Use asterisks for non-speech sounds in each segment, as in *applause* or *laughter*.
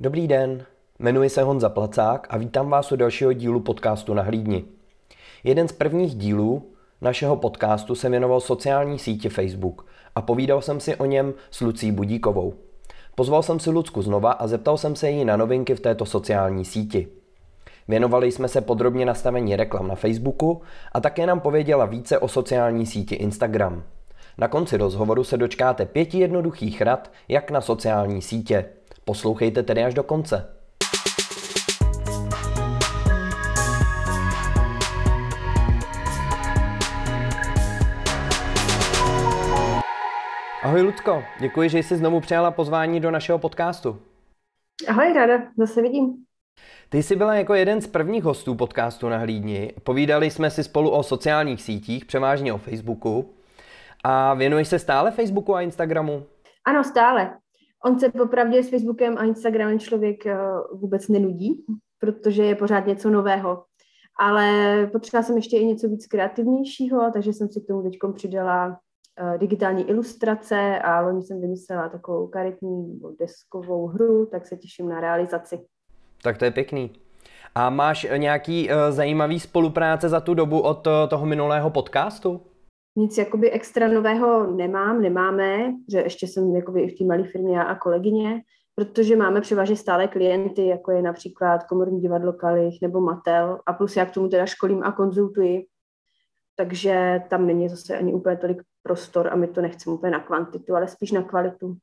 Dobrý den, jmenuji se Honza Placák a vítám vás u dalšího dílu podcastu na hlídni. Jeden z prvních dílů našeho podcastu se věnoval sociální síti Facebook a povídal jsem si o něm s Lucí Budíkovou. Pozval jsem si Lucku znova a zeptal jsem se jí na novinky v této sociální síti. Věnovali jsme se podrobně nastavení reklam na Facebooku a také nám pověděla více o sociální síti Instagram. Na konci rozhovoru se dočkáte pěti jednoduchých rad, jak na sociální sítě. Poslouchejte tedy až do konce. Ahoj Ludko, děkuji, že jsi znovu přijala pozvání do našeho podcastu. Ahoj, ráda, zase vidím. Ty jsi byla jako jeden z prvních hostů podcastu na Hlídni. Povídali jsme si spolu o sociálních sítích, převážně o Facebooku. A věnuješ se stále Facebooku a Instagramu? Ano, stále. On se popravdě s Facebookem a Instagramem člověk eh, vůbec nenudí, protože je pořád něco nového. Ale potřeba jsem ještě i něco víc kreativnějšího, takže jsem si k tomu teď přidala eh, digitální ilustrace a loni jsem vymyslela takovou karetní deskovou hru, tak se těším na realizaci. Tak to je pěkný. A máš nějaký uh, zajímavý spolupráce za tu dobu od toho minulého podcastu? Nic jakoby extra nového nemám, nemáme, že ještě jsem jakoby i v té malé firmě já a kolegyně, protože máme převážně stále klienty, jako je například Komorní divadlo Kalich nebo Matel a plus já k tomu teda školím a konzultuji, takže tam není zase ani úplně tolik prostor a my to nechceme úplně na kvantitu, ale spíš na kvalitu.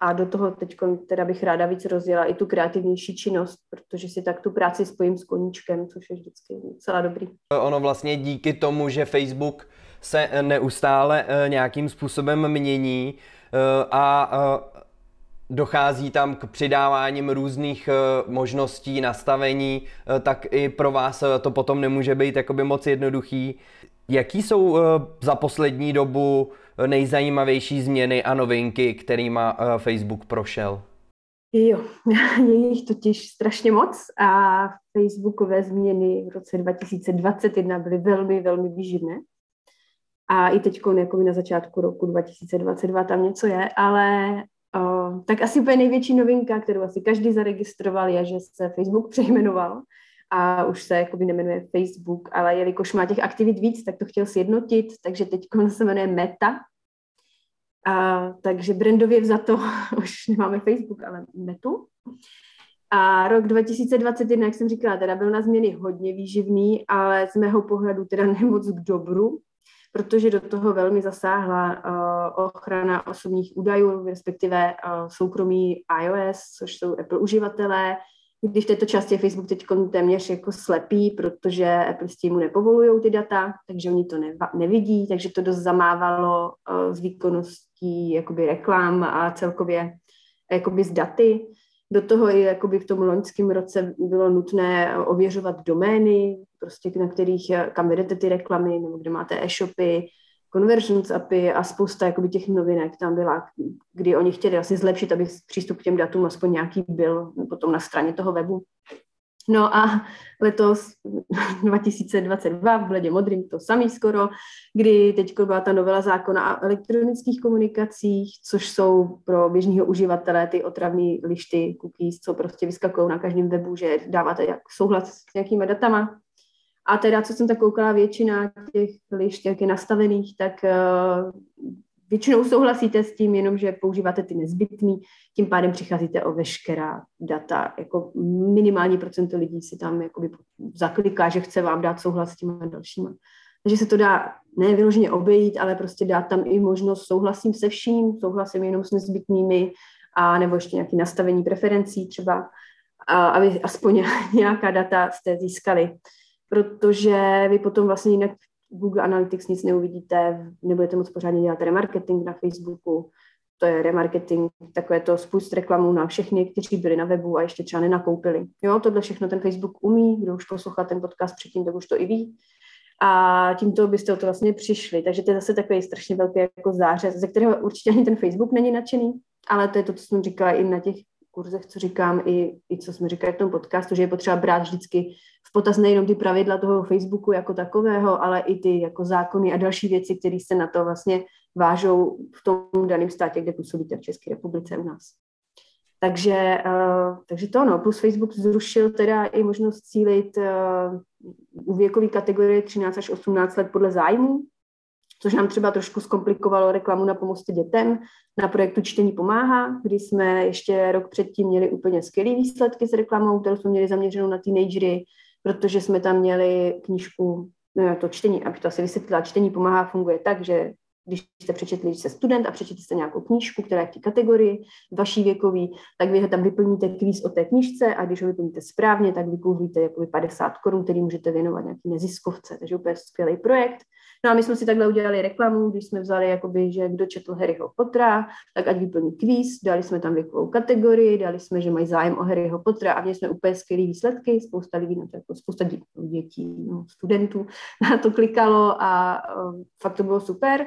A do toho teď teda bych ráda víc rozjela i tu kreativnější činnost, protože si tak tu práci spojím s koníčkem, což je vždycky celá dobrý. Ono vlastně díky tomu, že Facebook se neustále eh, nějakým způsobem mění eh, a eh, dochází tam k přidáváním různých možností, nastavení, tak i pro vás to potom nemůže být jakoby moc jednoduchý. Jaký jsou za poslední dobu nejzajímavější změny a novinky, kterýma Facebook prošel? Jo, *laughs* je jich totiž strašně moc a Facebookové změny v roce 2021 byly velmi, velmi výživné a i teď jako na začátku roku 2022 tam něco je, ale o, tak asi úplně největší novinka, kterou asi každý zaregistroval, je, že se Facebook *laughs* přejmenoval a už se jakoby nemenuje Facebook, ale jelikož má těch aktivit víc, tak to chtěl sjednotit, takže teď se jmenuje Meta. A, takže brandově za to *laughs* už nemáme Facebook, ale Metu. A rok 2021, jak jsem říkala, teda byl na změny hodně výživný, ale z mého pohledu teda nemoc k dobru, protože do toho velmi zasáhla uh, ochrana osobních údajů, respektive uh, soukromí iOS, což jsou Apple uživatelé, když v této části je Facebook teď téměř jako slepý, protože Apple s tím nepovolují ty data, takže oni to neva, nevidí, takže to dost zamávalo uh, s výkonností jakoby reklam a celkově jakoby s daty. Do toho i jakoby v tom loňském roce bylo nutné ověřovat domény, prostě na kterých, kam vedete ty reklamy, nebo kde máte e-shopy, conversions API a spousta jakoby, těch novinek tam byla, kdy oni chtěli asi zlepšit, aby přístup k těm datům aspoň nějaký byl potom na straně toho webu. No a letos *laughs* 2022 v bledě modrým to samý skoro, kdy teď byla ta novela zákona o elektronických komunikacích, což jsou pro běžného uživatele ty otravné lišty, cookies, co prostě vyskakují na každém webu, že dáváte jak souhlas s nějakýma datama. A teda, co jsem tak koukala, většina těch lišt, jak je nastavených, tak uh, většinou souhlasíte s tím, jenom že používáte ty nezbytný, tím pádem přicházíte o veškerá data. Jako minimální procento lidí si tam jakoby zakliká, že chce vám dát souhlas s těma dalšíma. Takže se to dá ne vyloženě obejít, ale prostě dát tam i možnost souhlasím se vším, souhlasím jenom s nezbytnými, a nebo ještě nějaké nastavení preferencí třeba, a, aby aspoň *laughs* nějaká data jste získali. Protože vy potom vlastně jinak Google Analytics nic neuvidíte, nebudete moc pořádně dělat remarketing na Facebooku, to je remarketing, takové to spust reklamů na všechny, kteří byli na webu a ještě třeba nenakoupili. Jo, tohle všechno ten Facebook umí, kdo už poslouchá ten podcast předtím, tak už to i ví. A tímto byste o to vlastně přišli. Takže to je zase takový strašně velký jako zářez, ze kterého určitě ani ten Facebook není nadšený, ale to je to, co jsem říkala i na těch kurzech, co říkám, i, i co jsme říkali v tom podcastu, že je potřeba brát vždycky v potaz nejenom ty pravidla toho Facebooku jako takového, ale i ty jako zákony a další věci, které se na to vlastně vážou v tom daném státě, kde působíte v České republice u nás. Takže, uh, takže to no, plus Facebook zrušil teda i možnost cílit uh, u věkové kategorie 13 až 18 let podle zájmu, což nám třeba trošku zkomplikovalo reklamu na pomoc dětem. Na projektu Čtení pomáhá, kdy jsme ještě rok předtím měli úplně skvělé výsledky s reklamou, kterou jsme měli zaměřenou na teenagery, protože jsme tam měli knížku, no, to čtení, abych to asi vysvětlila, čtení pomáhá funguje tak, že když jste přečetli, že jste student a přečetli nějakou knížku, která je v té kategorii vaší věkový, tak vy tam vyplníte kvíz o té knížce a když ho vyplníte správně, tak vykouzlíte jakoby 50 korun, který můžete věnovat nějaký neziskovce. Takže úplně skvělý projekt. No a my jsme si takhle udělali reklamu, když jsme vzali, jakoby, že kdo četl Harryho Pottera, tak ať vyplní kvíz, dali jsme tam věkovou kategorii, dali jsme, že mají zájem o Harryho Pottera a měli jsme úplně skvělé výsledky, spousta lidí, no to jako spousta dětí, no, studentů *laughs* na to klikalo a uh, fakt to bylo super.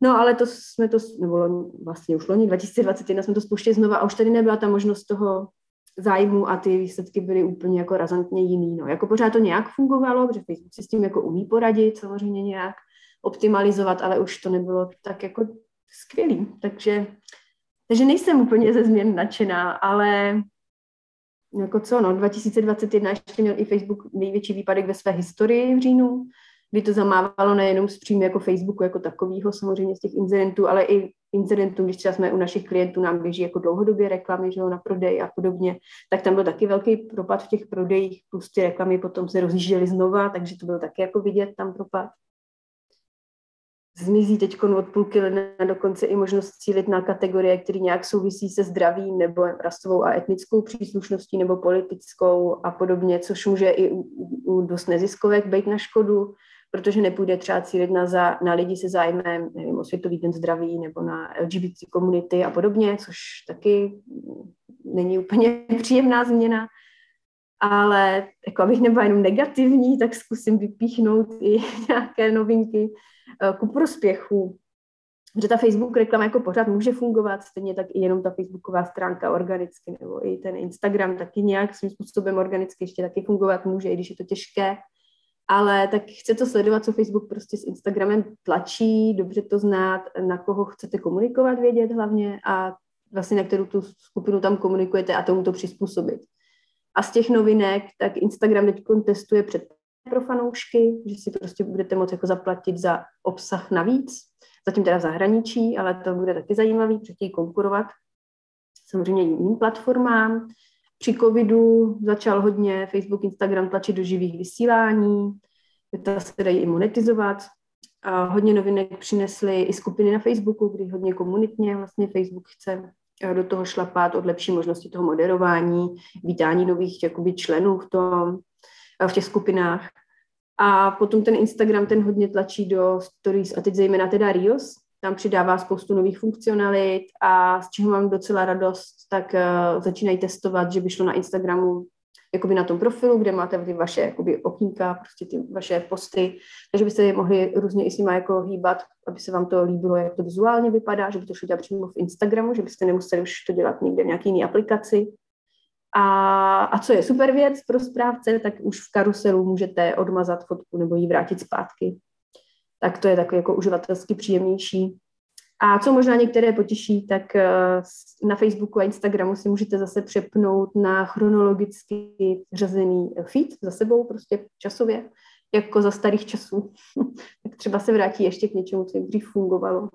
No ale to jsme to, nebo loni, vlastně už loni 2021 jsme to spouštěli znova a už tady nebyla ta možnost toho zájmu a ty výsledky byly úplně jako razantně jiný. No. Jako pořád to nějak fungovalo, protože Facebook si s tím jako umí poradit, samozřejmě nějak optimalizovat, ale už to nebylo tak jako skvělý. Takže, takže nejsem úplně ze změn nadšená, ale jako co, no, 2021 ještě měl i Facebook největší výpadek ve své historii v říjnu, kdy to zamávalo nejenom s příjmy jako Facebooku jako takového, samozřejmě z těch incidentů, ale i incidentů, když třeba jsme u našich klientů, nám běží jako dlouhodobě reklamy že jo, na prodej a podobně, tak tam byl taky velký propad v těch prodejích, plus ty reklamy potom se rozjížděly znova, takže to bylo taky jako vidět tam propad. Zmizí teď od půlky ledna dokonce i možnost cílit na kategorie, které nějak souvisí se zdravím nebo rasovou a etnickou příslušností nebo politickou a podobně, což může i u, u dost neziskovek být na škodu protože nepůjde třeba cílit na, za, na lidi se zájmem, nevím, o Světový den zdraví nebo na LGBT komunity a podobně, což taky není úplně *laughs* příjemná změna. Ale jako abych nebyla jenom negativní, tak zkusím vypíchnout i *laughs* nějaké novinky eh, ku prospěchu že ta Facebook reklama jako pořád může fungovat, stejně tak i jenom ta Facebooková stránka organicky, nebo i ten Instagram taky nějak svým způsobem organicky ještě taky fungovat může, i když je to těžké ale tak chce to sledovat, co Facebook prostě s Instagramem tlačí, dobře to znát, na koho chcete komunikovat, vědět hlavně a vlastně na kterou tu skupinu tam komunikujete a tomu to přizpůsobit. A z těch novinek, tak Instagram teď testuje před pro fanoušky, že si prostě budete moct jako zaplatit za obsah navíc, zatím teda v zahraničí, ale to bude taky zajímavý, protože konkurovat samozřejmě jiným platformám. Při covidu začal hodně Facebook, Instagram tlačit do živých vysílání, ta se dají i monetizovat. A hodně novinek přinesly i skupiny na Facebooku, kdy hodně komunitně vlastně Facebook chce do toho šlapat od lepší možnosti toho moderování, vítání nových jakoby, členů v, tom, eh, v těch skupinách. A potom ten Instagram ten hodně tlačí do stories a teď zejména teda Reels, tam přidává spoustu nových funkcionalit a z čeho mám docela radost, tak uh, začínají testovat, že by šlo na Instagramu jakoby na tom profilu, kde máte ty vaše jakoby okýnka, prostě ty vaše posty, takže byste je mohli různě i s nimi jako hýbat, aby se vám to líbilo, jak to vizuálně vypadá, že by to šlo dělat přímo v Instagramu, že byste nemuseli už to dělat někde v nějaké jiné aplikaci. A, a co je super věc pro správce, tak už v karuselu můžete odmazat fotku nebo ji vrátit zpátky tak to je takový jako uživatelsky příjemnější. A co možná některé potěší, tak eh, na Facebooku a Instagramu si můžete zase přepnout na chronologicky řazený feed za sebou, prostě časově, jako za starých časů. *laughs* tak třeba se vrátí ještě k něčemu, co dřív fungovalo.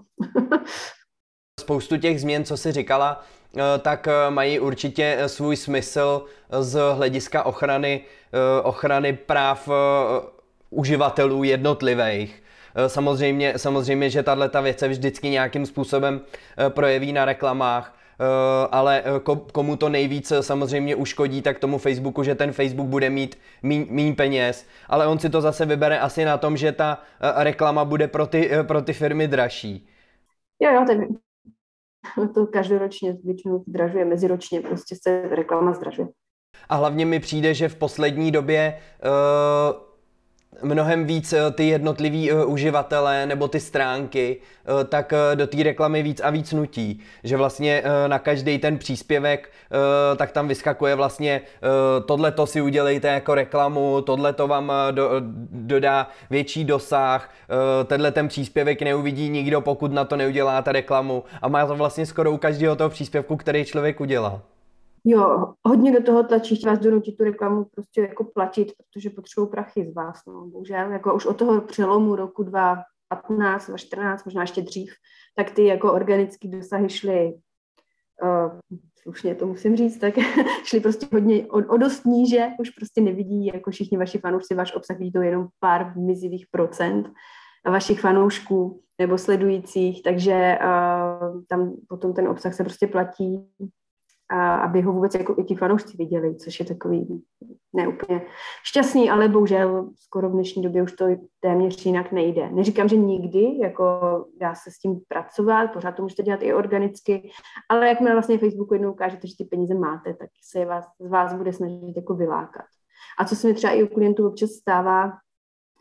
*laughs* Spoustu těch změn, co jsi říkala, eh, tak eh, mají určitě svůj smysl z hlediska ochrany, ochrany práv uživatelů jednotlivých. Eh, samozřejmě, samozřejmě že tahle ta věc se vždycky nějakým způsobem eh, projeví na reklamách, eh, ale komu to nejvíc samozřejmě uškodí, tak tomu Facebooku, že ten Facebook bude mít míň, peněz, ale on si to zase vybere asi na tom, že ta reklama bude pro ty, pro ty firmy dražší. Jo, jo, to, *laughs* to každoročně většinou zdražuje, meziročně prostě se reklama zdražuje. A hlavně mi přijde, že v poslední době uh, mnohem víc eh, ty jednotliví uh, uživatelé nebo ty stránky, uh, tak do té reklamy víc a víc nutí. Že vlastně na každý ten příspěvek, tak tam vyskakuje vlastně tohle to si udělejte jako reklamu, tohle to vám do, dodá větší dosah, tenhle ten příspěvek neuvidí nikdo, pokud na to neuděláte reklamu a má to vlastně skoro u každého toho příspěvku, který člověk udělá. Jo, hodně do toho tlačí, chtěla vás donutit tu reklamu prostě jako platit, protože potřebují prachy z vás, no, bohužel, jako už od toho přelomu roku 2015, 2014, možná ještě dřív, tak ty jako organické dosahy šly uh, slušně to musím říct, tak *laughs* šli prostě hodně o, o dost níže, už prostě nevidí, jako všichni vaši fanoušci, váš obsah vidí to jenom pár mizivých procent vašich fanoušků nebo sledujících, takže uh, tam potom ten obsah se prostě platí a aby ho vůbec jako i ti fanoušci viděli, což je takový neúplně šťastný, ale bohužel skoro v dnešní době už to téměř jinak nejde. Neříkám, že nikdy, jako dá se s tím pracovat, pořád to můžete dělat i organicky, ale jakmile vlastně Facebooku jednou ukážete, že ty peníze máte, tak se vás, z vás bude snažit jako vylákat. A co se mi třeba i u klientů občas stává,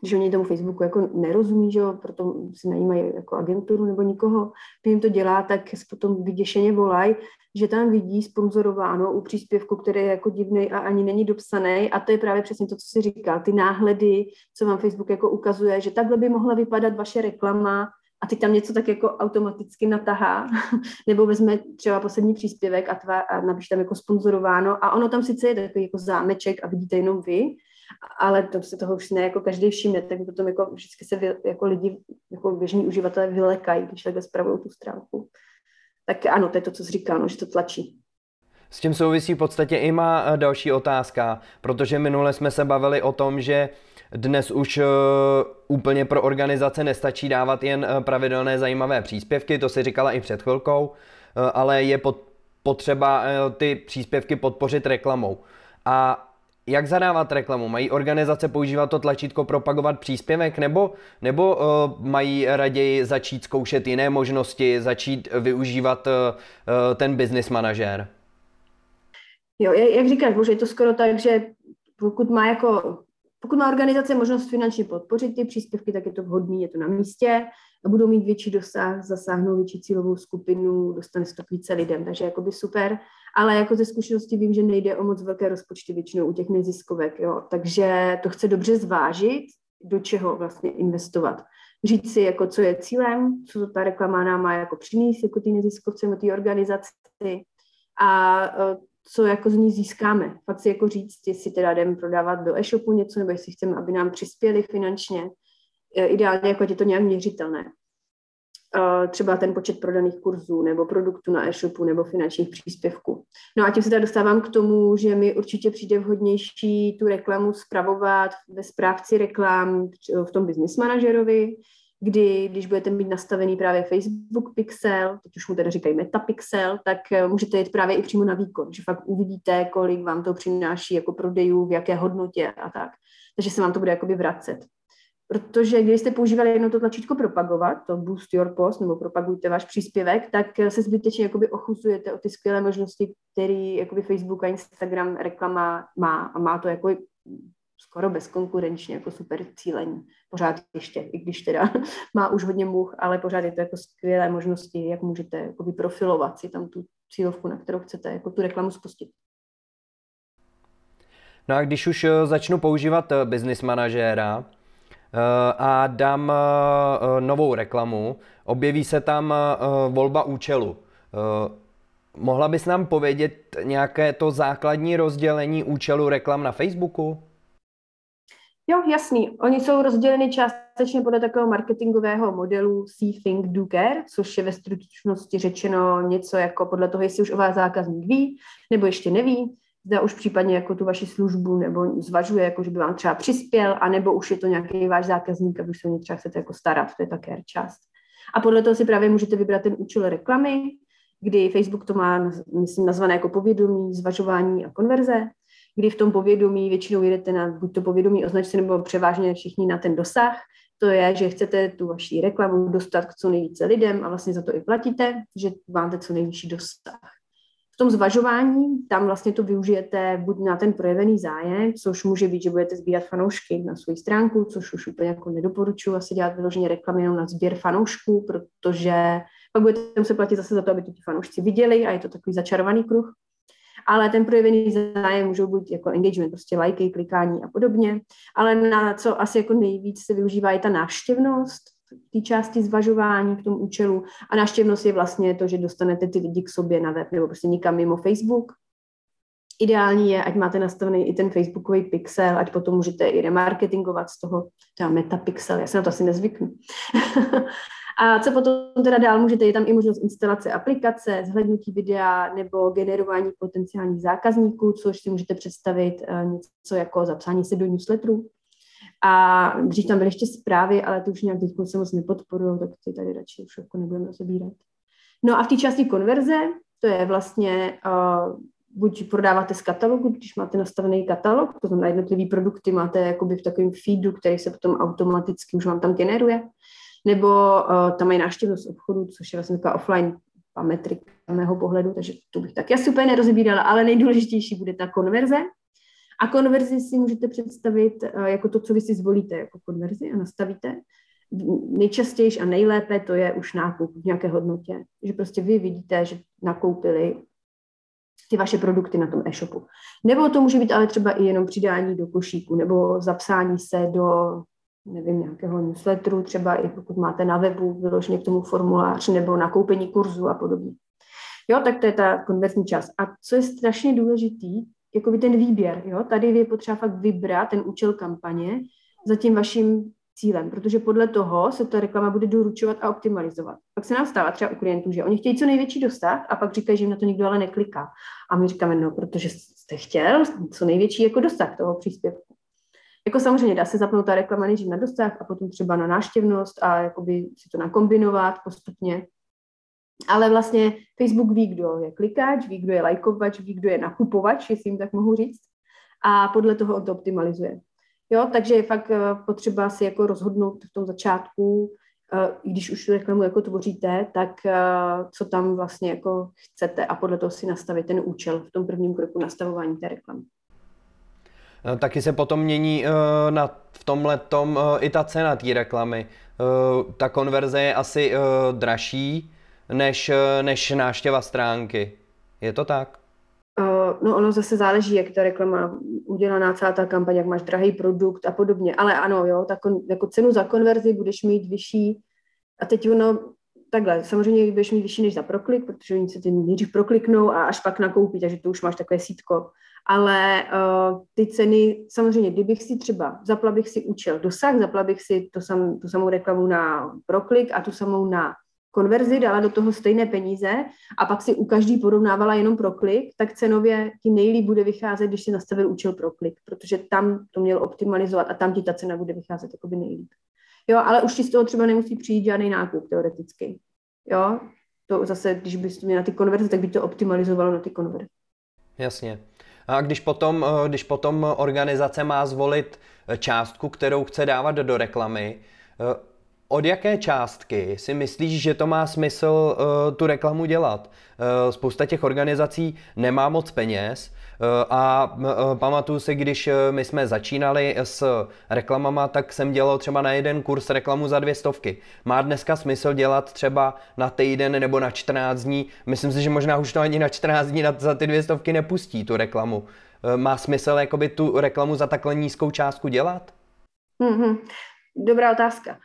když oni tomu Facebooku jako nerozumí, že jo, proto si najímají jako agenturu nebo nikoho, kdo jim to dělá, tak potom vyděšeně volají, že tam vidí sponzorováno u příspěvku, který je jako divný a ani není dopsaný. A to je právě přesně to, co si říkal, ty náhledy, co vám Facebook jako ukazuje, že takhle by mohla vypadat vaše reklama a teď tam něco tak jako automaticky natahá, *laughs* nebo vezme třeba poslední příspěvek a, tva, a napíše tam jako sponzorováno. A ono tam sice je takový jako zámeček a vidíte jenom vy, ale to se toho už ne jako každý všimne, tak potom jako vždycky se vy, jako lidi, jako běžní uživatelé vylekají, když takhle zpravují tu stránku. Tak ano, to je to, co jsi říkal, no, že to tlačí. S tím souvisí v podstatě i má eh, další otázka, protože minule jsme se bavili o tom, že dnes už uh, úplně pro organizace nestačí dávat jen uh, pravidelné zajímavé příspěvky, to si říkala i před chvilkou, ale je pot, potřeba ty příspěvky podpořit reklamou. A jak zadávat reklamu? Mají organizace používat to tlačítko propagovat příspěvek nebo, nebo uh, mají raději začít zkoušet jiné možnosti, začít využívat uh, ten business manažer? Jo, jak říkáš, bože, je to skoro tak, že pokud má jako pokud má organizace možnost finančně podpořit ty příspěvky, tak je to vhodné, je to na místě a budou mít větší dosah, zasáhnou větší cílovou skupinu, dostane se to více lidem, takže jakoby super ale jako ze zkušenosti vím, že nejde o moc velké rozpočty většinou u těch neziskovek, jo. takže to chce dobře zvážit, do čeho vlastně investovat. Říct si, jako, co je cílem, co ta reklama nám má jako přinést, jako ty neziskovce nebo ty organizaci a e, co jako z ní získáme. Fakt si jako říct, jestli teda jdeme prodávat do e-shopu něco, nebo jestli chceme, aby nám přispěli finančně. E, ideálně, jako je to nějak měřitelné třeba ten počet prodaných kurzů nebo produktů na e-shopu nebo finančních příspěvků. No a tím se teda dostávám k tomu, že mi určitě přijde vhodnější tu reklamu spravovat ve správci reklam v tom business manažerovi, kdy, když budete mít nastavený právě Facebook Pixel, teď už mu teda říkají Metapixel, tak eh, můžete jít právě i přímo na výkon, že fakt uvidíte, kolik vám to přináší jako prodejů, v jaké hodnotě a tak. Takže se vám to bude jakoby vracet. Protože když jste používali jenom to tlačítko propagovat, to boost your post, nebo propagujte váš příspěvek, tak se zbytečně jakoby ochuzujete o ty skvělé možnosti, které jakoby Facebook a Instagram reklama má. A má to jako skoro bezkonkurenčně, jako super cílení. Pořád ještě, i když teda *laughs* má už hodně much, ale pořád je to jako skvělé možnosti, jak můžete jakoby profilovat si tam tu cílovku, na kterou chcete jako tu reklamu spustit. No a když už eh, začnu používat eh, business manažéra, Eh, a dám eh, novou reklamu, objeví se tam eh, volba účelu. Mohla bys nám povědět nějaké to základní rozdělení účelu reklam na Facebooku? Jo, jasný. Oni jsou rozděleny částečně podle takového marketingového modelu See, Think, Do, Care, což je ve stručnosti řečeno něco jako podle toho, jestli už o vás zákazník ví nebo ještě neví zda už případně jako tu vaši službu nebo zvažuje, jako že by vám třeba přispěl, anebo už je to nějaký váš zákazník a už se o ně třeba chcete jako starat, to je také část. A podle toho si právě můžete vybrat ten účel reklamy, kdy Facebook to má, myslím, nazvané jako povědomí, zvažování a konverze, kdy v tom povědomí většinou jedete na buď to povědomí označce nebo převážně všichni na ten dosah. To je, že chcete tu vaši reklamu dostat k co nejvíce lidem a vlastně za to i platíte, že máte co nejvyšší dosah. Tom zvažování tam vlastně to využijete buď na ten projevený zájem, což může být, že budete sbírat fanoušky na svoji stránku, což už úplně jako nedoporučuji asi dělat vyloženě reklamy jenom na sběr fanoušků, protože pak budete muset platit zase za to, aby to ti fanoušci viděli a je to takový začarovaný kruh. Ale ten projevený zájem můžou být jako engagement, prostě lajky, klikání a podobně. Ale na co asi jako nejvíc se využívá je ta návštěvnost, té části zvažování k tomu účelu. A návštěvnost je vlastně to, že dostanete ty lidi k sobě na web nebo prostě někam mimo Facebook. Ideální je, ať máte nastavený i ten Facebookový pixel, ať potom můžete i remarketingovat z toho, třeba metapixel, já se na to asi nezvyknu. *laughs* A co potom teda dál můžete, je tam i možnost instalace aplikace, zhlednutí videa nebo generování potenciálních zákazníků, což si můžete představit eh, něco jako zapsání se do newsletteru. A dřív tam byly ještě zprávy, ale ty už nějak teď se moc nepodporují, tak ty tady radši už jako nebudeme rozebírat. No a v té části konverze, to je vlastně uh, buď prodáváte z katalogu, když máte nastavený katalog, to znamená jednotlivý produkty máte jakoby v takovém feedu, který se potom automaticky už vám tam generuje, nebo uh, tam mají návštěvnost obchodu, což je vlastně taková offline metrika mého pohledu, takže to bych taky asi úplně nerozebírala, ale nejdůležitější bude ta konverze. A konverzi si můžete představit uh, jako to, co vy si zvolíte jako konverzi a nastavíte. Nejčastěji a nejlépe to je už nákup v nějaké hodnotě, že prostě vy vidíte, že nakoupili ty vaše produkty na tom e-shopu. Nebo to může být ale třeba i jenom přidání do košíku, nebo zapsání se do nevím, nějakého newsletteru, třeba i pokud máte na webu vyloženě k tomu formulář nebo nakoupení kurzu a podobně. Jo, tak to je ta konverzní část. A co je strašně důležitý, jako by ten výběr, jo, tady je potřeba fakt vybrat ten účel kampaně za tím vaším cílem, protože podle toho se ta reklama bude doručovat a optimalizovat. Pak se nám stává třeba u klientů, že oni chtějí co největší dosah a pak říkají, že jim na to nikdo ale nekliká. A my říkáme, no, protože jste chtěl co největší jako dosah toho příspěvku. Jako samozřejmě dá se zapnout ta reklama nejdřív na dosah a potom třeba na náštěvnost a jakoby si to nakombinovat postupně. Ale vlastně Facebook ví, kdo je klikač, ví, kdo je lajkovač, ví, kdo je nakupovač, jestli jim tak mohu říct. A podle toho on to optimalizuje. Jo, takže je fakt eh, potřeba si jako rozhodnout v tom začátku, eh, když už tu reklamu jako tvoříte, tak eh, co tam vlastně jako chcete a podle toho si nastavit ten účel v tom prvním kroku nastavování té reklamy. Taky se potom mění na, v tomhle tom i ta cena té reklamy. Ta konverze je asi dražší než, než náštěva stránky. Je to tak? no ono zase záleží, jak ta reklama udělaná, celá ta kampaň, jak máš drahý produkt a podobně. Ale ano, jo, tak jako cenu za konverzi budeš mít vyšší. A teď ono, takhle, samozřejmě budeš mít vyšší než za proklik, protože oni se ty nejdřív prokliknou a až pak nakoupí, takže to už máš takové sítko. Ale uh, ty ceny, samozřejmě, kdybych si třeba, zapla bych si účel dosah, zapla bych si to sam, tu samou reklamu na proklik a tu samou na konverzi, dala do toho stejné peníze a pak si u každý porovnávala jenom pro klik, tak cenově ti nejlíp bude vycházet, když si nastavil účel pro klik, protože tam to měl optimalizovat a tam ti ta cena bude vycházet jako by nejlíp. Jo, ale už ti z toho třeba nemusí přijít žádný nákup teoreticky. Jo, to zase, když bys měl na ty konverze, tak by to optimalizovalo na ty konverze. Jasně. A když potom, eh, když potom organizace má zvolit eh, částku, kterou chce dávat do reklamy, eh, od jaké částky si myslíš, že to má smysl uh, tu reklamu dělat? Uh, spousta těch organizací nemá moc peněz uh, a uh, pamatuju si, když uh, my jsme začínali s reklamama, tak jsem dělal třeba na jeden kurz reklamu za dvě stovky. Má dneska smysl dělat třeba na týden nebo na 14 dní? Myslím si, že možná už to ani na 14 dní na, za ty dvě stovky nepustí tu reklamu. Uh, má smysl jakoby tu reklamu za takhle nízkou částku dělat? Mm-hmm. Dobrá otázka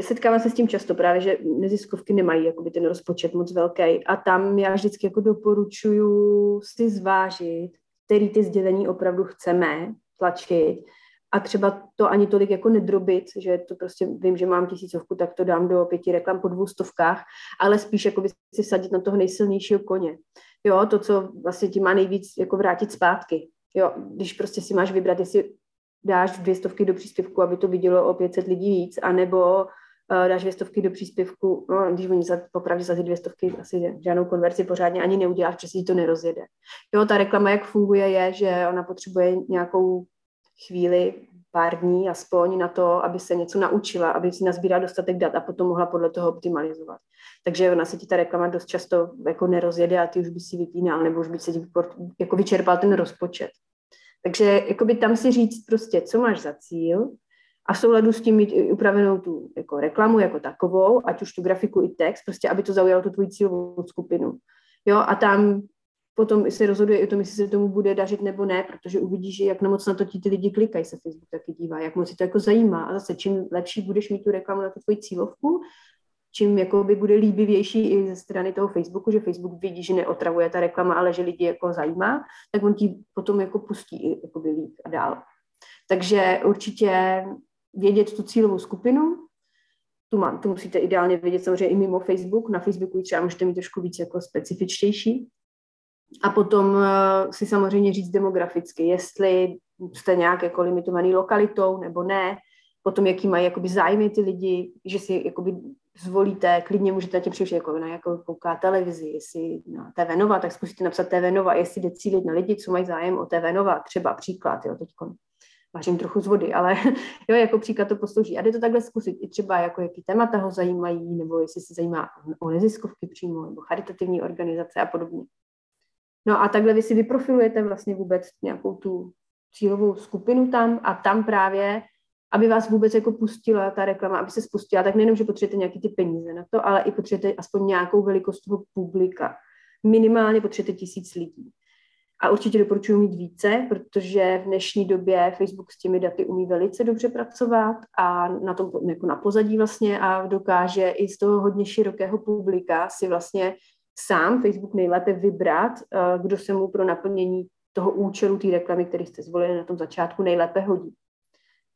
setkávám se s tím často právě, že neziskovky nemají jakoby ten rozpočet moc velký a tam já vždycky jako doporučuju si zvážit, který ty sdělení opravdu chceme tlačit a třeba to ani tolik jako nedrobit, že to prostě vím, že mám tisícovku, tak to dám do pěti reklam po dvou stovkách, ale spíš jako by si vsadit na toho nejsilnějšího koně. Jo, to, co vlastně ti má nejvíc jako vrátit zpátky. Jo, když prostě si máš vybrat, jestli dáš dvě stovky do příspěvku, aby to vidělo o 500 lidí víc, anebo uh, dáš dvě stovky do příspěvku, no, když oni za, popravdě za ty dvě stovky asi žádnou konverzi pořádně ani neuděláš, protože si to nerozjede. Jo, ta reklama, jak funguje, je, že ona potřebuje nějakou chvíli, pár dní aspoň na to, aby se něco naučila, aby si nazbírala dostatek dat a potom mohla podle toho optimalizovat. Takže ona se ti ta reklama dost často jako nerozjede a ty už by si vypínal, nebo už by se ti jako vyčerpal ten rozpočet. Takže jakoby tam si říct prostě, co máš za cíl, a v souladu s tím mít upravenou tu jako reklamu jako takovou, ať už tu grafiku i text, prostě aby to zaujalo tu tvoji cílovou skupinu. Jo, a tam potom se rozhoduje i o tom, jestli se tomu bude dařit nebo ne, protože uvidíš, jak na moc na to ti ty lidi klikají, se Facebook taky dívá, jak moc si to jako zajímá. A zase, čím lepší budeš mít tu reklamu na tu tvoji cílovku, čím jakoby bude líbivější i ze strany toho Facebooku, že Facebook vidí, že neotravuje ta reklama, ale že lidi jako zajímá, tak on ti potom jako pustí i jakoby líp a dál. Takže určitě vědět tu cílovou skupinu, tu, mám, tu musíte ideálně vědět samozřejmě i mimo Facebook, na Facebooku třeba můžete mít trošku víc jako specifičtější. A potom uh, si samozřejmě říct demograficky, jestli jste nějak jako limitovaný lokalitou nebo ne, potom jaký mají jakoby zájmy ty lidi, že si jakoby zvolíte, klidně můžete tě přišli jako na jakou kouká televizi, jestli na TV Nova, tak zkusíte napsat TV Nova, jestli jde cílit na lidi, co mají zájem o TV Nova, třeba příklad, jo, teď vážím trochu z vody, ale *laughs* jo, jako příklad to poslouží. A jde to takhle zkusit i třeba, jako jaký témata ho zajímají, nebo jestli se zajímá o neziskovky přímo, nebo charitativní organizace a podobně. No a takhle vy si vyprofilujete vlastně vůbec nějakou tu cílovou skupinu tam a tam právě aby vás vůbec jako pustila ta reklama, aby se spustila, tak nejenom, že potřebujete nějaký ty peníze na to, ale i potřebujete aspoň nějakou velikost toho publika. Minimálně potřebujete tisíc lidí. A určitě doporučuji mít více, protože v dnešní době Facebook s těmi daty umí velice dobře pracovat a na tom jako na pozadí vlastně a dokáže i z toho hodně širokého publika si vlastně sám Facebook nejlépe vybrat, eh, kdo se mu pro naplnění toho účelu té reklamy, který jste zvolili na tom začátku, nejlépe hodí.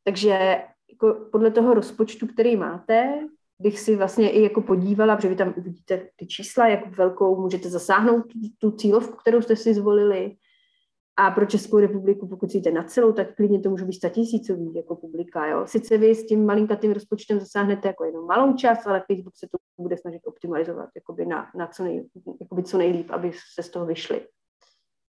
Takže jako podle toho rozpočtu, který máte, bych si vlastně i jako podívala, protože vy tam uvidíte ty čísla, jak velkou můžete zasáhnout tu, tu cílovku, kterou jste si zvolili. A pro Českou republiku, pokud si jde na celou, tak klidně to může být statisícový jako publika. Jo. Sice vy s tím malinkatým rozpočtem zasáhnete jako jenom malou část, ale Facebook se to bude snažit optimalizovat jakoby na, na co, nej, jakoby co nejlíp, aby se z toho vyšli.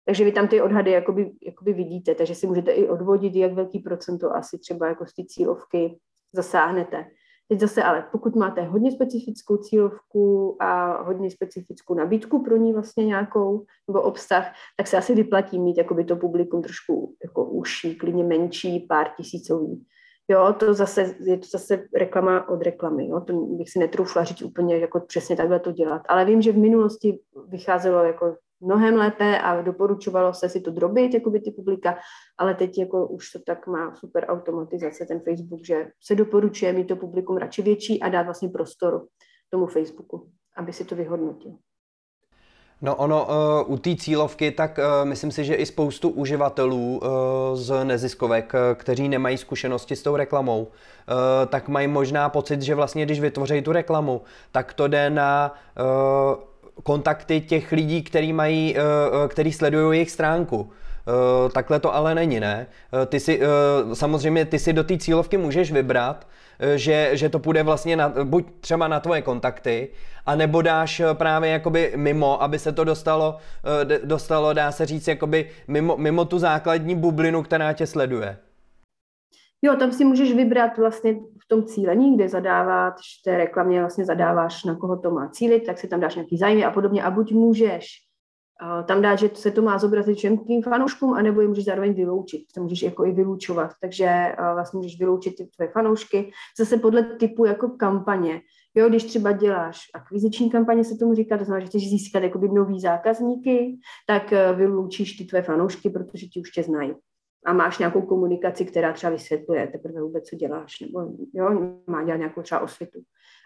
Takže vy tam ty odhady jakoby, jakoby vidíte, takže si můžete i odvodit, jak velký procento asi třeba jako z té cílovky zasáhnete. Teď zase ale, pokud máte hodně specifickou cílovku a hodně specifickou nabídku pro ní vlastně nějakou, nebo obsah, tak se asi vyplatí mít jakoby to publikum trošku jako uší, klidně menší, pár tisícový. Jo, to zase, je to zase reklama od reklamy, jo, to bych si netroufla říct úplně jako přesně takhle to dělat, ale vím, že v minulosti vycházelo jako mnohem lépe a doporučovalo se si to drobit, jako by ty publika, ale teď jako už to tak má super automatizace ten Facebook, že se doporučuje mít to publikum radši větší a dát vlastně prostor tomu Facebooku, aby si to vyhodnotil. No ono uh, u té cílovky, tak uh, myslím si, že i spoustu uživatelů uh, z neziskovek, kteří nemají zkušenosti s tou reklamou, tak mají možná pocit, že vlastně když vytvoří tu reklamu, tak to jde na kontakty těch lidí, který mají, eh, eh, který sledují jejich stránku. Uh, takhle to ale není, ne? Ty si, samozřejmě ty si do té cílovky můžeš vybrat, že, že to půjde vlastně na, buď třeba na tvoje kontakty, anebo dáš právě jakoby mimo, aby se to dostalo, dostalo dá se říct, jakoby mimo, mimo tu základní bublinu, která tě sleduje. Jo, tam si můžeš vybrat vlastně v tom cílení, kde zadáváš té reklamě, vlastně zadáváš, na koho to má cílit, tak si tam dáš nějaký zájmy a podobně. A buď můžeš uh, tam dát, že se to má zobrazit všem tvým fanouškům, anebo je můžeš zároveň vyloučit. To můžeš jako i vylučovat. Takže uh, vlastně můžeš vyloučit ty tvoje fanoušky. Zase podle typu jako kampaně. Jo, když třeba děláš akviziční kampaně, se tomu říká, to znamená, že chceš získat jakoby nový zákazníky, tak uh, vyloučíš ty tvoje fanoušky, protože ti už tě znají a máš nějakou komunikaci, která třeba vysvětluje teprve vůbec, co děláš, nebo jo, má dělat nějakou třeba osvětu.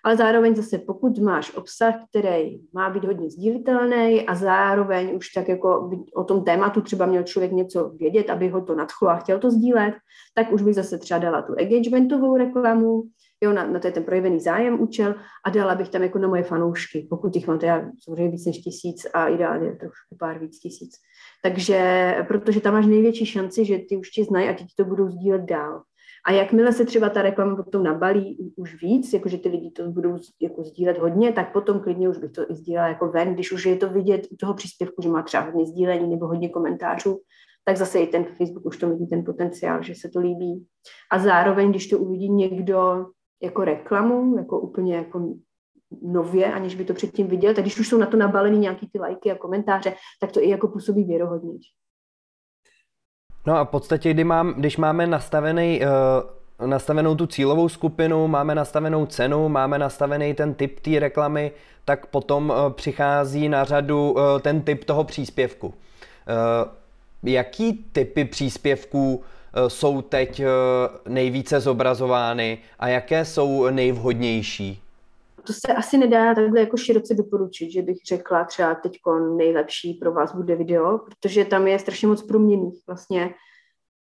Ale zároveň zase, pokud máš obsah, který má být hodně sdílitelný a zároveň už tak jako o tom tématu třeba měl člověk něco vědět, aby ho to nadchlo a chtěl to sdílet, tak už bych zase třeba dala tu engagementovou reklamu, jo, na, na to je ten projevený zájem účel a dala bych tam jako na moje fanoušky, pokud jich mám teda samozřejmě víc než tisíc a ideálně trošku pár víc tisíc. Takže, protože tam máš největší šanci, že ty už tě znají a ti to budou sdílet dál. A jakmile se třeba ta reklama potom nabalí už víc, jakože ty lidi to budou jako sdílet hodně, tak potom klidně už bych to i sdílela jako ven, když už je to vidět u toho příspěvku, že má třeba hodně sdílení nebo hodně komentářů, tak zase i ten Facebook už to vidí ten potenciál, že se to líbí. A zároveň, když to uvidí někdo jako reklamu, jako úplně jako nově, aniž by to předtím viděl, tak když už jsou na to nabaleny nějaký ty lajky a komentáře, tak to i jako působí věrohodně. No a v podstatě, kdy mám, když máme nastavený, uh, nastavenou tu cílovou skupinu, máme nastavenou cenu, máme nastavený ten typ té reklamy, tak potom uh, přichází na řadu uh, ten typ toho příspěvku. Jaký typy příspěvků jsou teď nejvíce zobrazovány a jaké jsou nejvhodnější? to se asi nedá takhle jako široce doporučit, že bych řekla třeba teď nejlepší pro vás bude video, protože tam je strašně moc proměných. Vlastně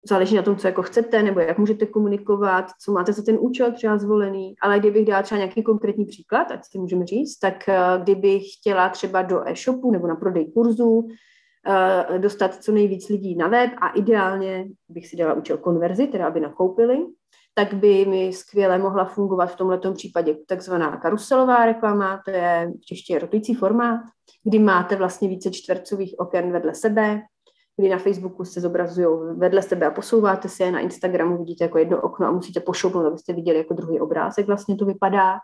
záleží na tom, co jako chcete, nebo jak můžete komunikovat, co máte za ten účel třeba zvolený. Ale kdybych dala třeba nějaký konkrétní příklad, ať si můžeme říct, tak eh, kdybych chtěla třeba do e-shopu nebo na prodej kurzů eh, dostat co nejvíc lidí na web a ideálně bych si dala účel konverzi, teda aby nakoupili, tak by mi skvěle mohla fungovat v tomto případě takzvaná karuselová reklama, to je v rotující formát, kdy máte vlastně více čtvercových oken vedle sebe, kdy na Facebooku se zobrazují vedle sebe a posouváte se, na Instagramu vidíte jako jedno okno a musíte pošoupnout, abyste viděli jako druhý obrázek, vlastně to vypadá.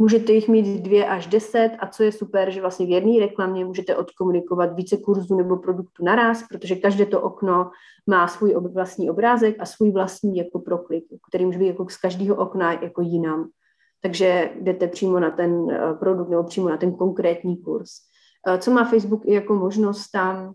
Můžete jich mít dvě až deset a co je super, že vlastně v jedné reklamě můžete odkomunikovat více kurzů nebo produktů naraz, protože každé to okno má svůj vlastní obrázek a svůj vlastní jako proklik, který může být jako z každého okna jako jinam. Takže jdete přímo na ten eh, produkt nebo přímo na ten konkrétní kurz. Eh, co má Facebook jako možnost tam,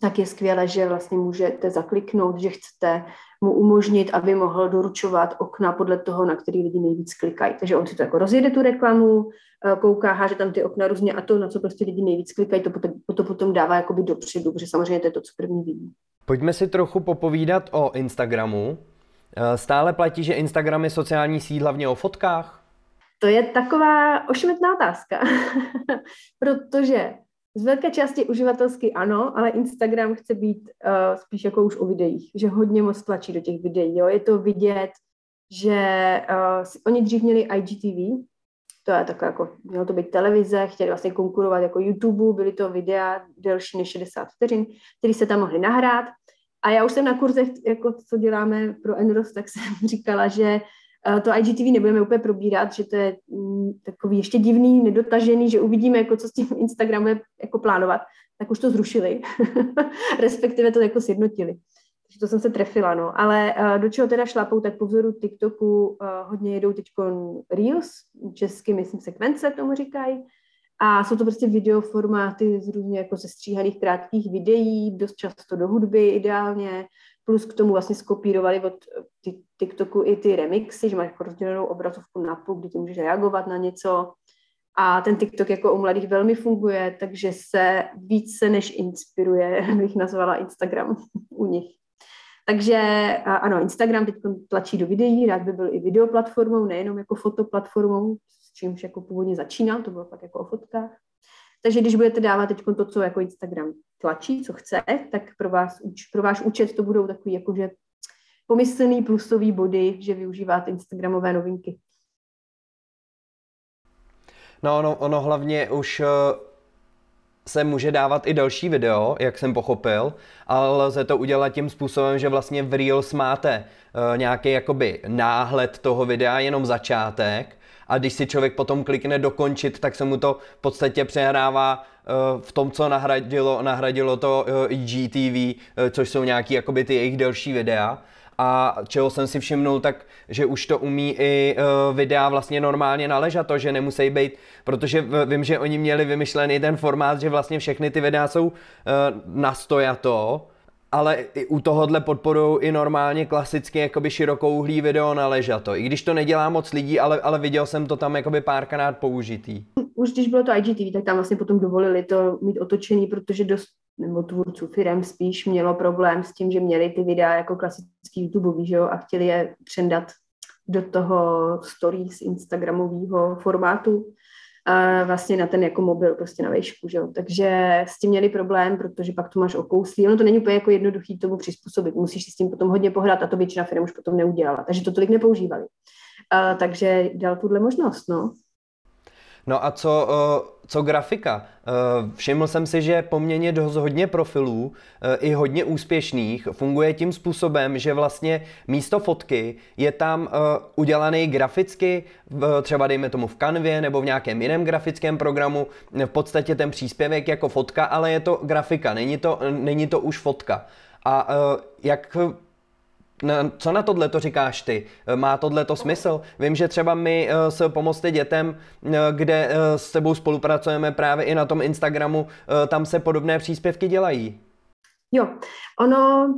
tak je skvělé, že vlastně můžete zakliknout, že chcete mu umožnit, aby mohl doručovat okna podle toho, na který lidi nejvíc klikají. Takže on si to jako rozjede tu reklamu, eh, kouká, háže tam ty okna různě a to, na co prostě lidi nejvíc klikají, to potom, to potom dává jakoby dopředu, protože samozřejmě to je to, co první vidí. Pojďme si trochu popovídat o Instagramu. Eh, stále platí, že Instagram je sociální síť hlavně o fotkách? To je taková ošmetná otázka, *laughs* protože z velké části uživatelsky ano, ale Instagram chce být uh, spíš jako už o videích, že hodně moc tlačí do těch videí. Jo? Je to vidět, že uh, oni dřív měli IGTV, to je takové jako, mělo to být televize, chtěli vlastně konkurovat jako YouTube, byly to videa delší než 60 vteřin, které se tam mohly nahrát. A já už jsem na kurzech, jako co děláme pro Enros, tak jsem *laughs* říkala, že to IGTV nebudeme úplně probírat, že to je mm, takový ještě divný, nedotažený, že uvidíme, jako co s tím Instagramu je jako plánovat, tak už to zrušili, *laughs* respektive to jako sjednotili. Takže to jsem se trefila, no. Ale uh, do čeho teda šlapou, tak po vzoru TikToku uh, hodně jedou teď Reels, česky myslím sekvence tomu říkají, a jsou to prostě videoformáty z různě jako sestříhaných krátkých videí, dost často do hudby ideálně, plus k tomu vlastně skopírovali od TikToku i ty remixy, že máš jako rozdělenou obrazovku na půl, kdy ty můžeš reagovat na něco. A ten TikTok jako u mladých velmi funguje, takže se více než inspiruje, *laughs* bych nazvala Instagram *laughs* u nich. Takže ano, Instagram teď tlačí do videí, rád by byl i videoplatformou, nejenom jako fotoplatformou, s čímž jako původně začínal, to bylo fakt jako o fotkách. Takže když budete dávat teď to, co jako Instagram tlačí, co chce, tak pro, vás, pro váš účet to budou takový jakože pomyslný plusový body, že využíváte Instagramové novinky. No, ono, ono hlavně už eh, se může dávat i další video, jak jsem pochopil, ale lze to udělat tím způsobem, že vlastně v Reels máte uh, nějaký jakoby náhled toho videa, jenom začátek a když si člověk potom klikne dokončit, tak se mu to v podstatě přehrává uh, v tom, co nahradilo, nahradilo to uh, IGTV, uh, což jsou nějaký jakoby ty jejich delší videa. A čeho jsem si všimnul, tak že už to umí i uh, videa vlastně normálně naležat to, že nemusí být, protože vím, že oni měli vymyšlený ten formát, že vlastně všechny ty videa jsou uh, nastojato, ale i u tohohle podporují i normálně klasicky jakoby širokouhlý video na ležato. I když to nedělá moc lidí, ale, ale viděl jsem to tam jakoby párkrát použitý. Už když bylo to IGTV, tak tam vlastně potom dovolili to mít otočený, protože dost nebo tvůrců firm spíš mělo problém s tím, že měli ty videa jako klasický YouTube, že jo, a chtěli je přendat do toho stories Instagramového formátu a vlastně na ten jako mobil, prostě na vejšku, že jo. Takže s tím měli problém, protože pak to máš okouslí. Ono to není úplně jako jednoduchý tomu přizpůsobit. Musíš si s tím potom hodně pohrát a to většina firm už potom neudělala. Takže to tolik nepoužívali. A, takže dal tuhle možnost, no. No a co, eh, co grafika? Eh, všiml jsem si, že poměrně dost hodně profilů, eh, i hodně úspěšných, funguje tím způsobem, že vlastně místo fotky je tam udělaný graficky, třeba dejme tomu v kanvě nebo v nějakém jiném grafickém programu, v podstatě ten příspěvek jako fotka, ale je to grafika, není to, není to už fotka. A jak co na tohle to říkáš ty? Má tohle to smysl? Vím, že třeba my eh, s Pomozte dětem, eh, kde eh, s sebou spolupracujeme právě i na tom Instagramu, tam se podobné příspěvky dělají. Jo, ono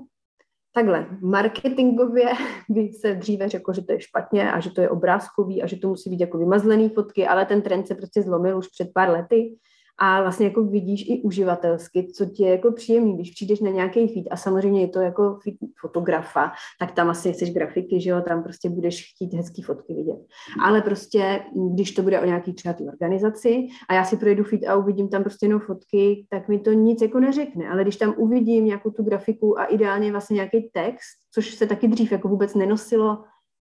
Takhle, marketingově *laughs* by se dříve řeklo, že to je špatně a že to je obrázkový a že to musí být jako vymazlený fotky, ale ten trend se prostě zlomil už před pár lety a vlastně jako vidíš i uživatelsky, co ti je jako příjemný, když přijdeš na nějaký feed a samozřejmě je to jako feed fotografa, tak tam asi chceš grafiky, že jo, tam prostě budeš chtít hezký fotky vidět. Ale prostě, když to bude o nějaký třeba organizaci a já si projedu feed a uvidím tam prostě jenom fotky, tak mi to nic jako neřekne, ale když tam uvidím nějakou tu grafiku a ideálně vlastně nějaký text, což se taky dřív jako vůbec nenosilo,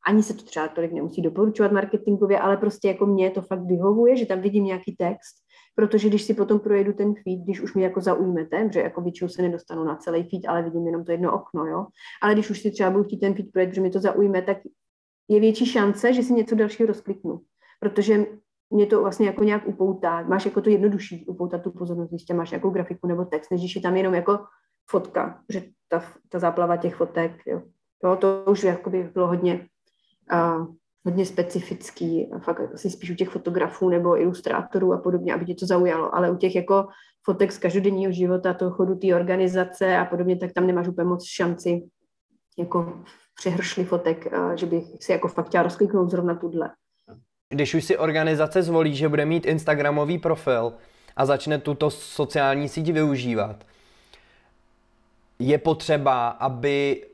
ani se to třeba tolik nemusí doporučovat marketingově, ale prostě jako mě to fakt vyhovuje, že tam vidím nějaký text protože když si potom projedu ten feed, když už mi jako zaujmete, že jako většinou se nedostanu na celý feed, ale vidím jenom to jedno okno, jo. Ale když už si třeba budu chtít ten feed projet, že mi to zaujme, tak je větší šance, že si něco dalšího rozkliknu. Protože mě to vlastně jako nějak upoutá. Máš jako to jednodušší upoutat tu pozornost, když máš jako grafiku nebo text, než když je tam jenom jako fotka, že ta, ta záplava těch fotek, jo. To, to už by bylo hodně uh, hodně specifický, fakt asi spíš u těch fotografů nebo ilustrátorů a podobně, aby tě to zaujalo, ale u těch jako fotek z každodenního života, toho chodu té organizace a podobně, tak tam nemáš úplně moc šanci jako přehršli fotek, že bych si jako fakt chtěla rozkliknout zrovna tuhle. Když už si organizace zvolí, že bude mít Instagramový profil a začne tuto sociální síť využívat, je potřeba, aby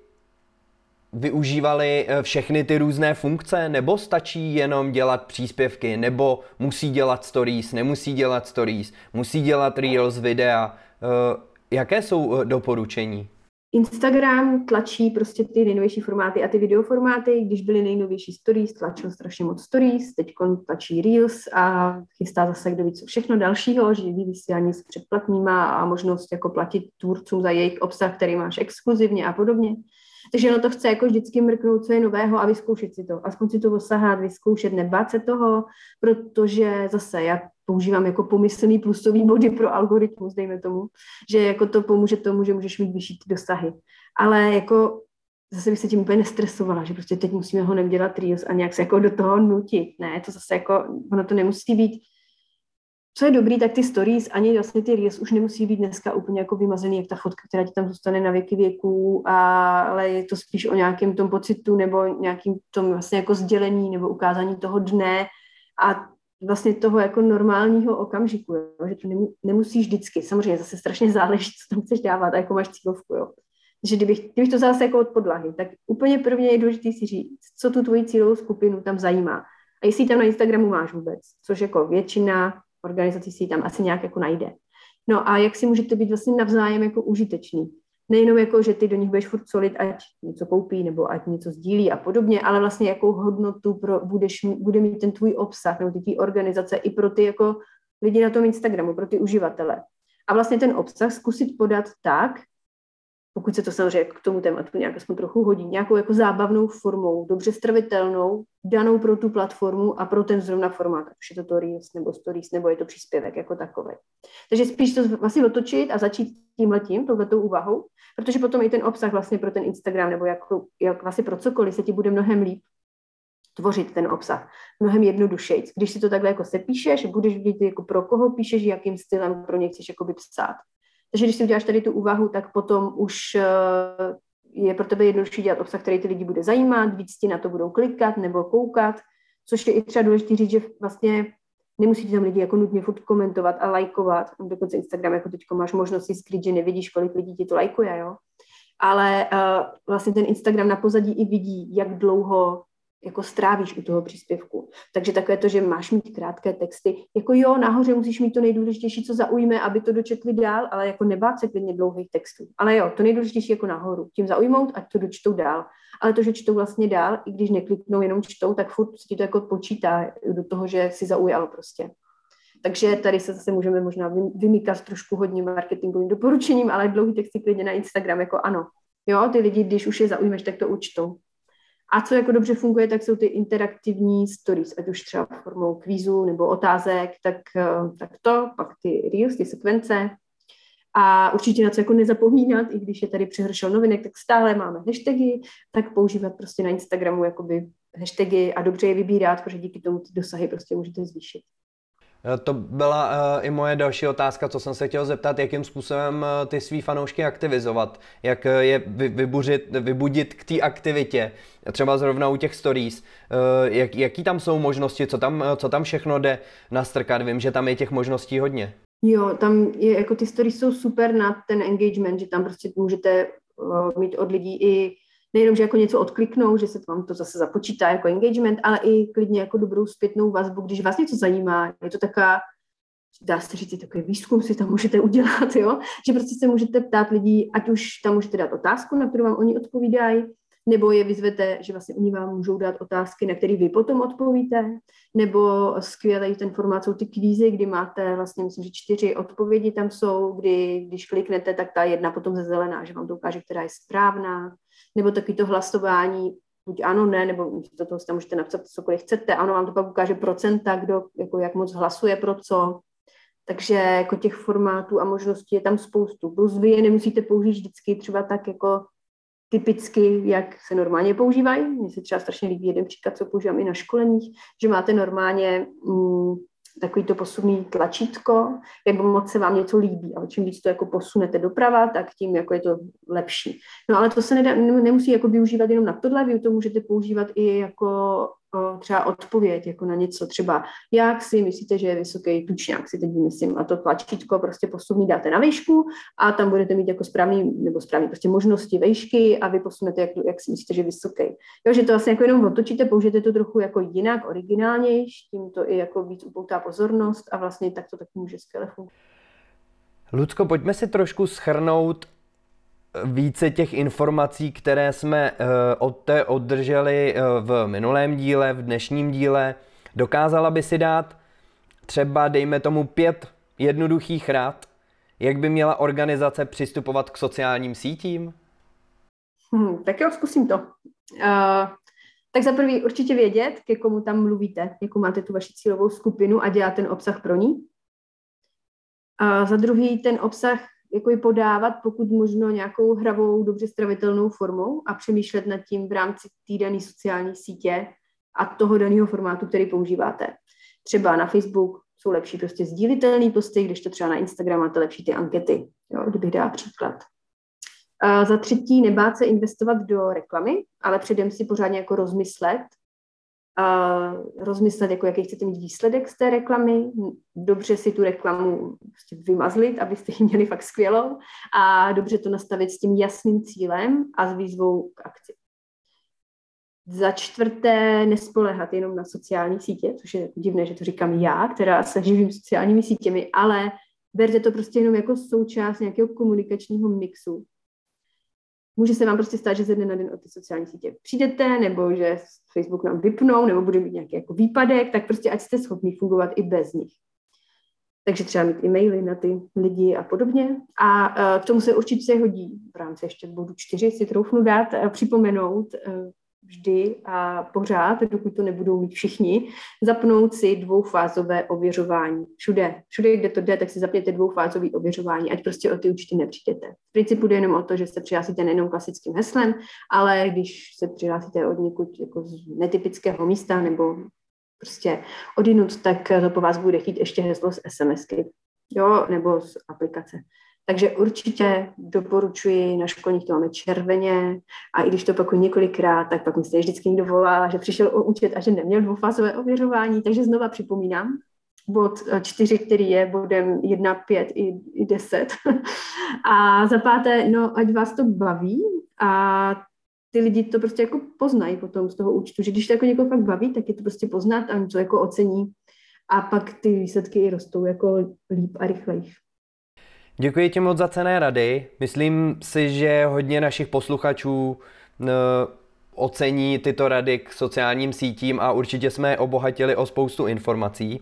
využívali eh, všechny ty různé funkce, nebo stačí jenom dělat příspěvky, nebo musí dělat stories, nemusí dělat stories, musí dělat reels, videa. Eh, jaké jsou eh, doporučení? Instagram tlačí prostě ty nejnovější formáty a ty videoformáty. Když byly nejnovější stories, tlačil strašně moc stories, teď tlačí Reels a chystá zase kdo ví co všechno dalšího, živý vysílání s předplatnýma a možnost jako platit tvůrcům za jejich obsah, který máš exkluzivně a podobně. Takže ono to chce jako vždycky mrknout, co je nového a vyzkoušet si to. Aspoň si to osahat, vyzkoušet, nebát se toho, protože zase já používám jako pomyslný plusový body pro algoritmus, dejme tomu, že jako to pomůže tomu, že můžeš mít vyšší ty dosahy. Ale jako zase bych se tím úplně nestresovala, že prostě teď musíme ho nedělat reels a nějak se jako do toho nutit. Ne, to zase jako, ono to nemusí být co je dobrý, tak ty stories, ani vlastně ty reels už nemusí být dneska úplně jako vymazený, jak ta fotka, která ti tam zůstane na věky věků, ale je to spíš o nějakém tom pocitu nebo nějakým tom vlastně jako sdělení nebo ukázání toho dne a vlastně toho jako normálního okamžiku, jo? že to nemusíš vždycky. Samozřejmě zase strašně záleží, co tam chceš dávat a jako máš cílovku. Jo? Takže kdybych, kdybych to zase jako od podlahy, tak úplně prvně je důležité si říct, co tu tvoji cílovou skupinu tam zajímá. A jestli tam na Instagramu máš vůbec, což jako většina organizací si tam asi nějak jako najde. No a jak si můžete být vlastně navzájem jako užitečný. Nejenom jako, že ty do nich budeš furt solit, ať něco koupí nebo ať něco sdílí a podobně, ale vlastně jakou hodnotu pro, budeš, bude mít ten tvůj obsah nebo ty organizace i pro ty jako lidi na tom Instagramu, pro ty uživatele. A vlastně ten obsah zkusit podat tak, pokud se to samozřejmě k tomu tématu nějak aspoň trochu hodí, nějakou jako zábavnou formou, dobře stravitelnou, danou pro tu platformu a pro ten zrovna formát, už je to to Reels nebo Stories, nebo je to příspěvek jako takový. Takže spíš to vlastně otočit a začít tím letím, touhletou úvahou, protože potom i ten obsah vlastně pro ten Instagram nebo jak, jak vlastně pro cokoliv se ti bude mnohem líp tvořit ten obsah. Mnohem jednodušeji. Když si to takhle jako sepíšeš, budeš vidět, jako pro koho píšeš, jakým stylem pro něj chceš jako psát. Takže když si uděláš tady tu úvahu, tak potom už eh, je pro tebe jednodušší dělat obsah, který ty lidi bude zajímat, víc ti na to budou klikat nebo koukat, což je i třeba důležité říct, že vlastně nemusí tam lidi jako nutně furt komentovat a lajkovat. Dokonce Instagram jako teď máš možnost si skrýt, že nevidíš, kolik lidí ti to lajkuje, jo. Ale uh, vlastně ten Instagram na pozadí i vidí, jak dlouho jako strávíš u toho příspěvku. Takže takové to, že máš mít krátké texty, jako jo, nahoře musíš mít to nejdůležitější, co zaujme, aby to dočetli dál, ale jako nebát se klidně dlouhých textů. Ale jo, to nejdůležitější jako nahoru, tím zaujmout, ať to dočtou dál. Ale to, že čtou vlastně dál, i když nekliknou, jenom čtou, tak furt si to jako počítá do toho, že si zaujalo prostě. Takže tady se zase můžeme možná vymýkat trošku hodně marketingovým doporučením, ale dlouhý texty klidně na Instagram, jako ano. Jo, ty lidi, když už je zaujmeš, tak to učtou. A co jako dobře funguje, tak jsou ty interaktivní stories, ať už třeba formou kvízu nebo otázek, tak, eh, tak to, pak ty reels, ty sekvence. A určitě na co jako nezapomínat, i když je tady přehršel novinek, tak stále máme hashtagy, tak používat prostě na Instagramu jakoby hashtagy a dobře je vybírat, protože díky tomu ty dosahy prostě můžete zvýšit. Eh, to byla uh, i moje další otázka, co jsem se chtěl zeptat, jakým způsobem uh, ty svý fanoušky aktivizovat, jak je vy, vybuřit, vybudit k té aktivitě, třeba zrovna u těch stories, jak, jaký tam jsou možnosti, co tam, co tam všechno jde nastrkat, vím, že tam je těch možností hodně. Jo, tam je, jako ty stories jsou super na ten engagement, že tam prostě můžete mít od lidí i nejenom, že jako něco odkliknou, že se vám to zase započítá jako engagement, ale i klidně jako dobrou zpětnou vazbu, když vás něco zajímá. Je to taká, dá se říct, takový výzkum si tam můžete udělat, jo? že prostě se můžete ptát lidí, ať už tam můžete dát otázku, na kterou vám oni odpovídají, nebo je vyzvete, že vlastně oni vám můžou dát otázky, na které vy potom odpovíte, nebo skvělý ten formát jsou ty kvízy, kdy máte vlastně, myslím, že čtyři odpovědi tam jsou, kdy když kliknete, tak ta jedna potom ze zelená, že vám to ukáže, která je správná, nebo taky to hlasování, buď ano, ne, nebo do toho tam můžete napsat cokoliv chcete, ano, vám to pak ukáže procenta, kdo, jako jak moc hlasuje pro co, takže jako těch formátů a možností je tam spoustu. Plus vy je nemusíte použít vždycky třeba tak jako typicky, jak se normálně používají. Mně se třeba strašně líbí jeden příklad, co používám i na školeních, že máte normálně mm, takový to posuný tlačítko, jak moc se vám něco líbí. Ale čím víc to jako posunete doprava, tak tím jako je to lepší. No ale to se nedá, nemusí jako využívat jenom na tohle, vy to můžete používat i jako třeba odpověď jako na něco, třeba jak si myslíte, že je vysoký tučňák, si teď myslím, a to tlačítko prostě postupně dáte na výšku a tam budete mít jako správný, nebo správný prostě možnosti vejšky a vy posunete, jak, jak si myslíte, že je vysoký. Jo, že to vlastně jako jenom otočíte, použijete to trochu jako jinak, originálnější, tím to i jako víc upoutá pozornost a vlastně tak to taky může skvěle fungovat. Lucko, pojďme si trošku schrnout více těch informací, které jsme eh, od té oddrželi eh, v minulém díle, v dnešním díle. Dokázala by si dát třeba, dejme tomu, pět jednoduchých rad, jak by měla organizace přistupovat k sociálním sítím? Hmm, tak jo, zkusím to. Uh, tak za prvý určitě vědět, ke komu tam mluvíte, jakou máte tu vaši cílovou skupinu a dělat ten obsah pro ní. A za druhý ten obsah jako i podávat pokud možno nějakou hravou, dobře stravitelnou formou a přemýšlet nad tím v rámci té dané sociální sítě a toho daného formátu, který používáte. Třeba na Facebook jsou lepší prostě sdílitelné posty, když to třeba na Instagram máte lepší ty ankety, jo, kdybych dala příklad. A za třetí, nebát se investovat do reklamy, ale předem si pořádně jako rozmyslet, uh, rozmyslet, jako jaký chcete mít výsledek z té reklamy, dobře si tu reklamu prostě vymazlit, abyste ji měli fakt skvělou. A dobře to nastavit s tím jasným cílem a s výzvou k akci. Za čtvrté, nespolehat jenom na sociální sítě, což je divné, že to říkám já, která se živím sociálními sítěmi, ale berte to prostě jenom jako součást nějakého komunikačního mixu může se vám prostě stát, že ze dne na den o ty sociální sítě přijdete, nebo že Facebook nám vypnou, nebo bude mít nějaký jako výpadek, tak prostě ať jste schopni fungovat i bez nich. Takže třeba mít e-maily na ty lidi a podobně. A uh, k tomu se určitě hodí v rámci ještě bodu čtyři si troufnu dát, uh, připomenout uh, vždy a pořád, dokud to nebudou mít všichni, zapnout si dvoufázové ověřování. Všude, všude, kde to jde, tak si zapněte dvoufázové ověřování, ať prostě o ty účty nepřijdete. V principu jde jenom o to, že se přihlásíte nejenom klasickým heslem, ale když se přihlásíte od někud jako z netypického místa nebo prostě odinut, tak to po vás bude chtít ještě heslo z SMSky, jo, nebo z aplikace. Takže určitě doporučuji, na školních to máme červeně a i když to opakuju několikrát, tak pak mi se vždycky někdo volá, že přišel o účet a že neměl dvoufázové ověřování, takže znova připomínám, bod čtyři, který je bodem 1, 5 i, i 10. *laughs* a za páté, no ať vás to baví a ty lidi to prostě jako poznají potom z toho účtu, že když to jako někoho fakt baví, tak je to prostě poznat a to jako ocení a pak ty výsledky i rostou jako líp a rychleji. Děkuji ti moc za cené rady. Myslím si, že hodně našich posluchačů eh, ocení tyto rady k sociálním sítím a určitě jsme je obohatili o spoustu informací.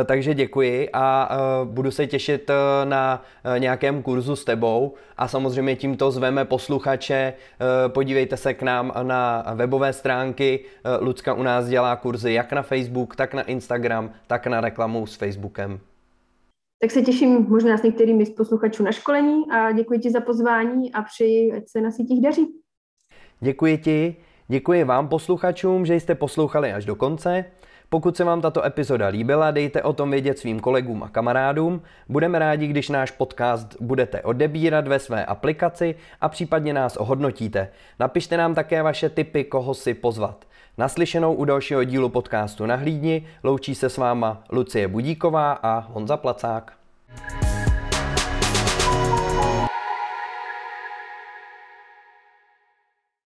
Eh, takže děkuji a eh, budu se těšit na nějakém kurzu s tebou a samozřejmě tímto zveme posluchače, podívejte se k nám na webové stránky, Lucka u nás dělá kurzy jak na Facebook, tak na Instagram, tak na reklamu s Facebookem. Tak se těším možná s některými z posluchačů na školení a děkuji ti za pozvání a přeji, ať se na sítích daří. Děkuji ti, děkuji vám posluchačům, že jste poslouchali až do konce. Pokud se vám tato epizoda líbila, dejte o tom vědět svým kolegům a kamarádům. Budeme rádi, když náš podcast budete odebírat ve své aplikaci a případně nás ohodnotíte. Napište nám také vaše tipy, koho si pozvat. Naslyšenou u dalšího dílu podcastu Nahlídni loučí se s váma Lucie Budíková a Honza Placák.